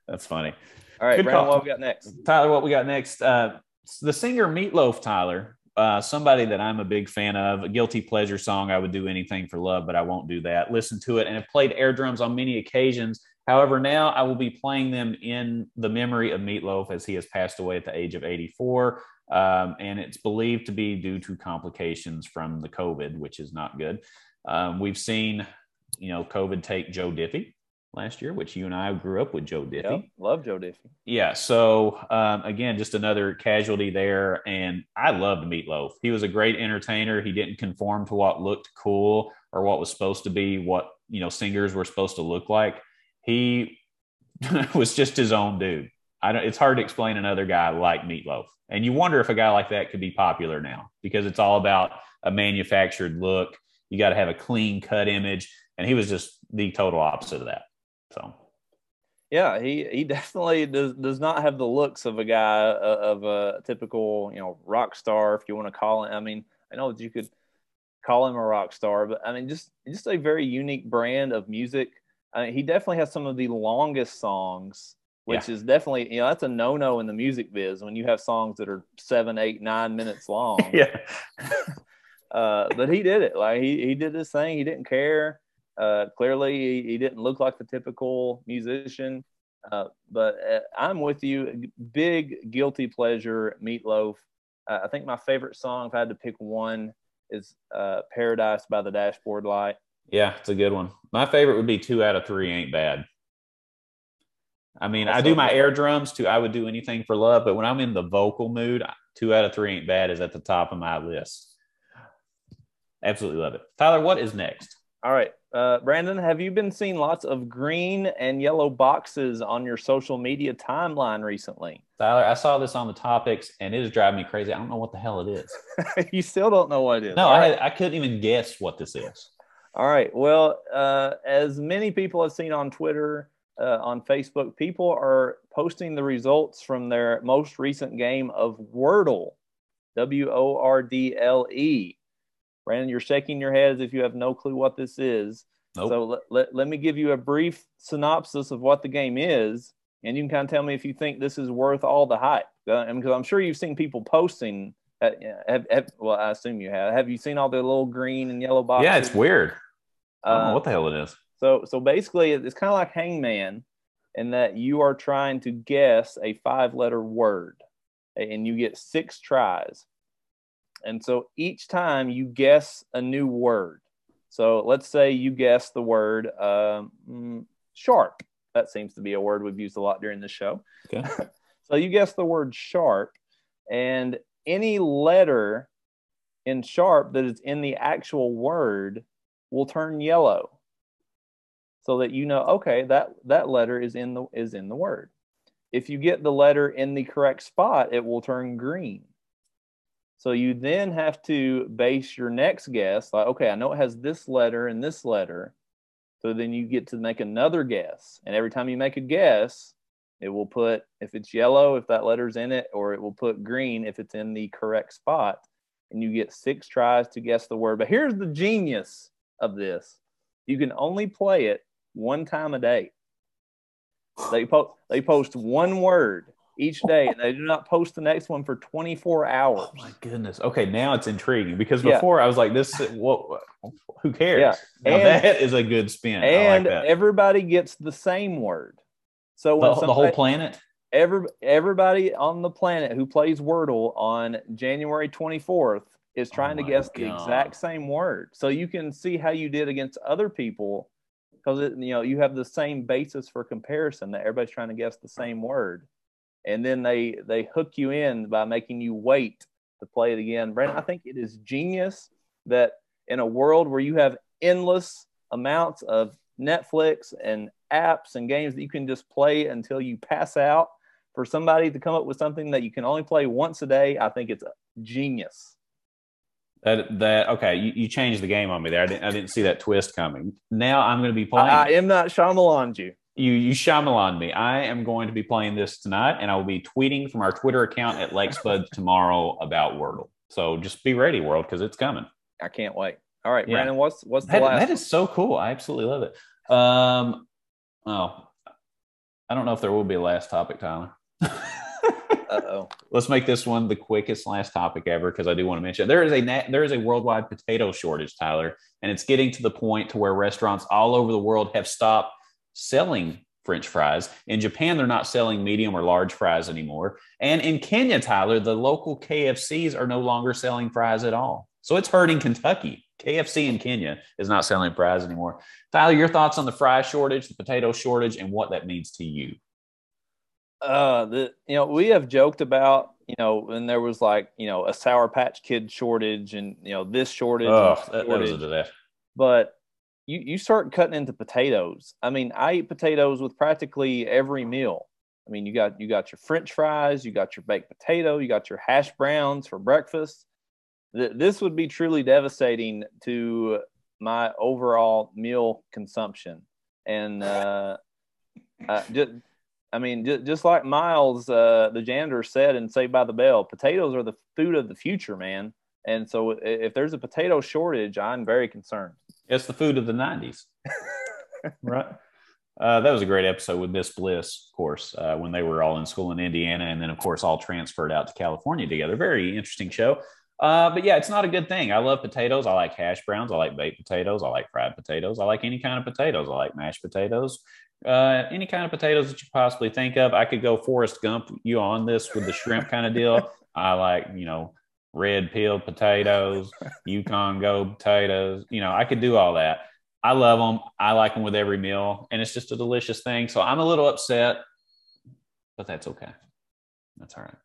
That's funny. All right, Good what we got next? Tyler, what we got next? Uh, the singer Meatloaf, Tyler, uh, somebody that I'm a big fan of, a guilty pleasure song. I would do anything for love, but I won't do that. Listen to it and have played air drums on many occasions. However, now I will be playing them in the memory of Meatloaf as he has passed away at the age of 84. Um, and it's believed to be due to complications from the COVID, which is not good. Um, we've seen, you know, COVID take Joe Diffie last year, which you and I grew up with Joe Diffie. Yep, love Joe Diffie. Yeah. So um, again, just another casualty there. And I loved Meatloaf. He was a great entertainer. He didn't conform to what looked cool or what was supposed to be what, you know, singers were supposed to look like. He [LAUGHS] was just his own dude. I don't, it's hard to explain another guy like Meatloaf. And you wonder if a guy like that could be popular now because it's all about a manufactured look. You got to have a clean cut image. And he was just the total opposite of that. So, yeah, he he definitely does does not have the looks of a guy uh, of a typical you know rock star, if you want to call it. I mean, I know you could call him a rock star, but I mean, just just a very unique brand of music. I mean, he definitely has some of the longest songs, which yeah. is definitely you know that's a no no in the music biz when you have songs that are seven, eight, nine minutes long. [LAUGHS] yeah. [LAUGHS] uh, but he did it. Like he he did this thing. He didn't care. Uh, clearly, he, he, didn't look like the typical musician. Uh, but uh, I'm with you. Big guilty pleasure, Meatloaf. Uh, I think my favorite song, if I had to pick one, is uh, "Paradise" by the Dashboard Light. Yeah, it's a good one. My favorite would be two out of three. Ain't bad. I mean, I do my air drums too. I would do anything for love, but when I'm in the vocal mood, two out of three ain't bad is at the top of my list. Absolutely love it. Tyler, what is next? All right. Uh, Brandon, have you been seeing lots of green and yellow boxes on your social media timeline recently? Tyler, I saw this on the topics and it is driving me crazy. I don't know what the hell it is. [LAUGHS] you still don't know what it is. No, I, right. I couldn't even guess what this is. All right. Well, uh, as many people have seen on Twitter, uh, on Facebook, people are posting the results from their most recent game of Wordle, W O R D L E. Brandon, you're shaking your head as if you have no clue what this is. Nope. So let, let, let me give you a brief synopsis of what the game is, and you can kind of tell me if you think this is worth all the hype. Because uh, I'm sure you've seen people posting. Uh, have, have, well, I assume you have. Have you seen all the little green and yellow boxes? Yeah, it's weird. I don't uh, know what the hell it is. So, so basically, it's kind of like Hangman, in that you are trying to guess a five-letter word, and you get six tries. And so each time you guess a new word. So let's say you guess the word um, mm, sharp. That seems to be a word we've used a lot during the show. Okay. [LAUGHS] so you guess the word sharp, and any letter in sharp that is in the actual word will turn yellow so that you know okay that that letter is in the is in the word if you get the letter in the correct spot it will turn green so you then have to base your next guess like, okay, I know it has this letter and this letter. So then you get to make another guess. And every time you make a guess, it will put, if it's yellow, if that letter's in it, or it will put green if it's in the correct spot. And you get six tries to guess the word. But here's the genius of this you can only play it one time a day. They, po- they post one word each day, and they do not post the next one for 24 hours. Oh my goodness. Okay, now it's intriguing because before yeah. I was like, "This, what? Who cares?" Yeah, and, that is a good spin. And like everybody gets the same word. So the, somebody, the whole planet. Every everybody on the planet who plays Wordle on January 24th is oh trying oh to guess God. the exact same word. So you can see how you did against other people because you know you have the same basis for comparison that everybody's trying to guess the same word and then they they hook you in by making you wait to play it again. Brandon, I think it is genius that in a world where you have endless amounts of Netflix and apps and games that you can just play until you pass out, for somebody to come up with something that you can only play once a day, I think it's genius. That that okay, you, you changed the game on me there. I didn't I didn't see that twist coming. Now I'm going to be playing. I, I am not Shyamalan you you you Shyamalan me. I am going to be playing this tonight, and I will be tweeting from our Twitter account at LexBud tomorrow about Wordle. So just be ready, world, because it's coming. I can't wait. All right, yeah. Brandon, what's what's the that, last? That is so cool. I absolutely love it. Um, oh, I don't know if there will be a last topic, Tyler. oh. [LAUGHS] Let's make this one the quickest last topic ever because I do want to mention there is a there is a worldwide potato shortage, Tyler, and it's getting to the point to where restaurants all over the world have stopped selling French fries. In Japan, they're not selling medium or large fries anymore. And in Kenya, Tyler, the local KFCs are no longer selling fries at all. So it's hurting Kentucky. KFC in Kenya is not selling fries anymore. Tyler, your thoughts on the fry shortage, the potato shortage, and what that means to you? Uh, the you know we have joked about you know when there was like you know a Sour Patch Kid shortage and you know this shortage. Oh, that, shortage. that was a disaster. But you you start cutting into potatoes. I mean, I eat potatoes with practically every meal. I mean, you got you got your French fries, you got your baked potato, you got your hash browns for breakfast. Th- this would be truly devastating to my overall meal consumption. And uh, uh, just, I mean, just, just like Miles, uh, the janitor said in Saved by the Bell, potatoes are the food of the future, man. And so, if there's a potato shortage, I'm very concerned. It's the food of the 90s. [LAUGHS] right. Uh, that was a great episode with Miss Bliss, of course, uh, when they were all in school in Indiana, and then of course all transferred out to California together. Very interesting show. Uh, but yeah, it's not a good thing. I love potatoes. I like hash browns. I like baked potatoes. I like fried potatoes. I like any kind of potatoes. I like mashed potatoes. Uh, any kind of potatoes that you possibly think of. I could go Forrest Gump you on this with the shrimp kind of deal. I like, you know, red peeled potatoes, Yukon Gold potatoes. You know, I could do all that. I love them. I like them with every meal, and it's just a delicious thing. So I'm a little upset, but that's okay. That's all right.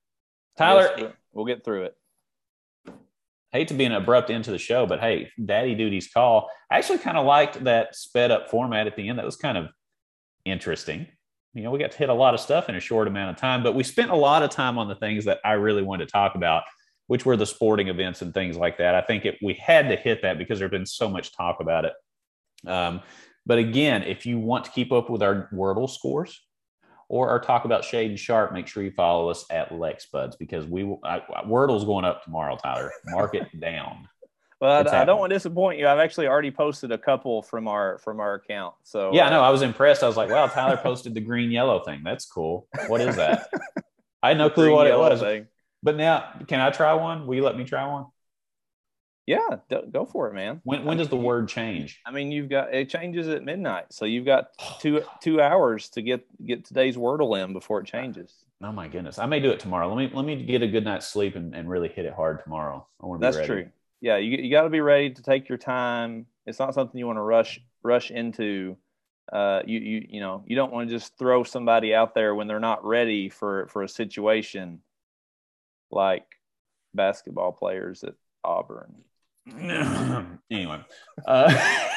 Tyler, we'll get through it. Hate to be an abrupt end to the show, but hey, Daddy Duty's call. I actually kind of liked that sped up format at the end. That was kind of interesting. You know, we got to hit a lot of stuff in a short amount of time, but we spent a lot of time on the things that I really wanted to talk about which were the sporting events and things like that. I think it, we had to hit that because there's been so much talk about it. Um, but again, if you want to keep up with our Wordle scores or our talk about Shaedon Sharpe, make sure you follow us at LexBuds because we I, Wordle's going up tomorrow, Tyler. Mark it [LAUGHS] down. Well, I, I, don't want to disappoint you. I've actually already posted a couple from our from our account. So yeah, no, I was impressed. I was like, wow, Tyler posted the green yellow thing. That's cool. What is that? [LAUGHS] I had no clue what it was. Thing. But now, can I try one? Will you let me try one? Yeah, go for it, man. When when does the word change? I mean, you've got it changes at midnight, so you've got two [SIGHS] two hours to get get today's Wordle in before it changes. Oh my goodness, I may do it tomorrow. Let me let me get a good night's sleep and, and really hit it hard tomorrow. I want to That's ready. true. Yeah, you you got to be ready to take your time. It's not something you want to rush rush into. Uh, you you you know you don't want to just throw somebody out there when they're not ready for for a situation like basketball players at Auburn. [LAUGHS] anyway. Uh,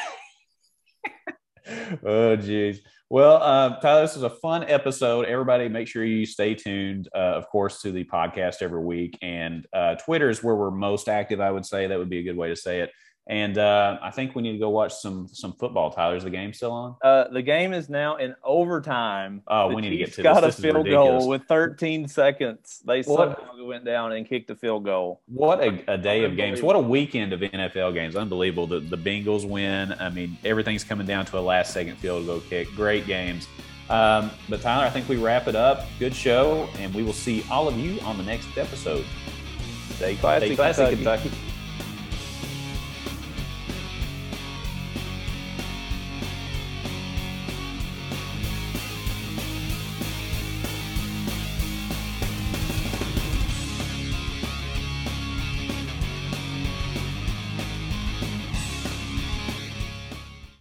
[LAUGHS] oh, geez. Well, uh, Tyler, this is a fun episode. Everybody, make sure you stay tuned, uh, of course, to the podcast every week. And uh, Twitter is where we're most active, I would say. That would be a good way to say it. And uh, I think we need to go watch some some football. Tyler's the game still on? Uh, the game is now in overtime. Oh, the we need Chiefs to get to got this. a field goal with 13 seconds. They somehow went down and kicked the field goal. What a, a day of games! What a weekend of NFL games! Unbelievable. The the Bengals win. I mean, everything's coming down to a last second field goal kick. Great games. Um, but Tyler, I think we wrap it up. Good show, and we will see all of you on the next episode. Stay classy, Stay classy Kentucky. Kentucky.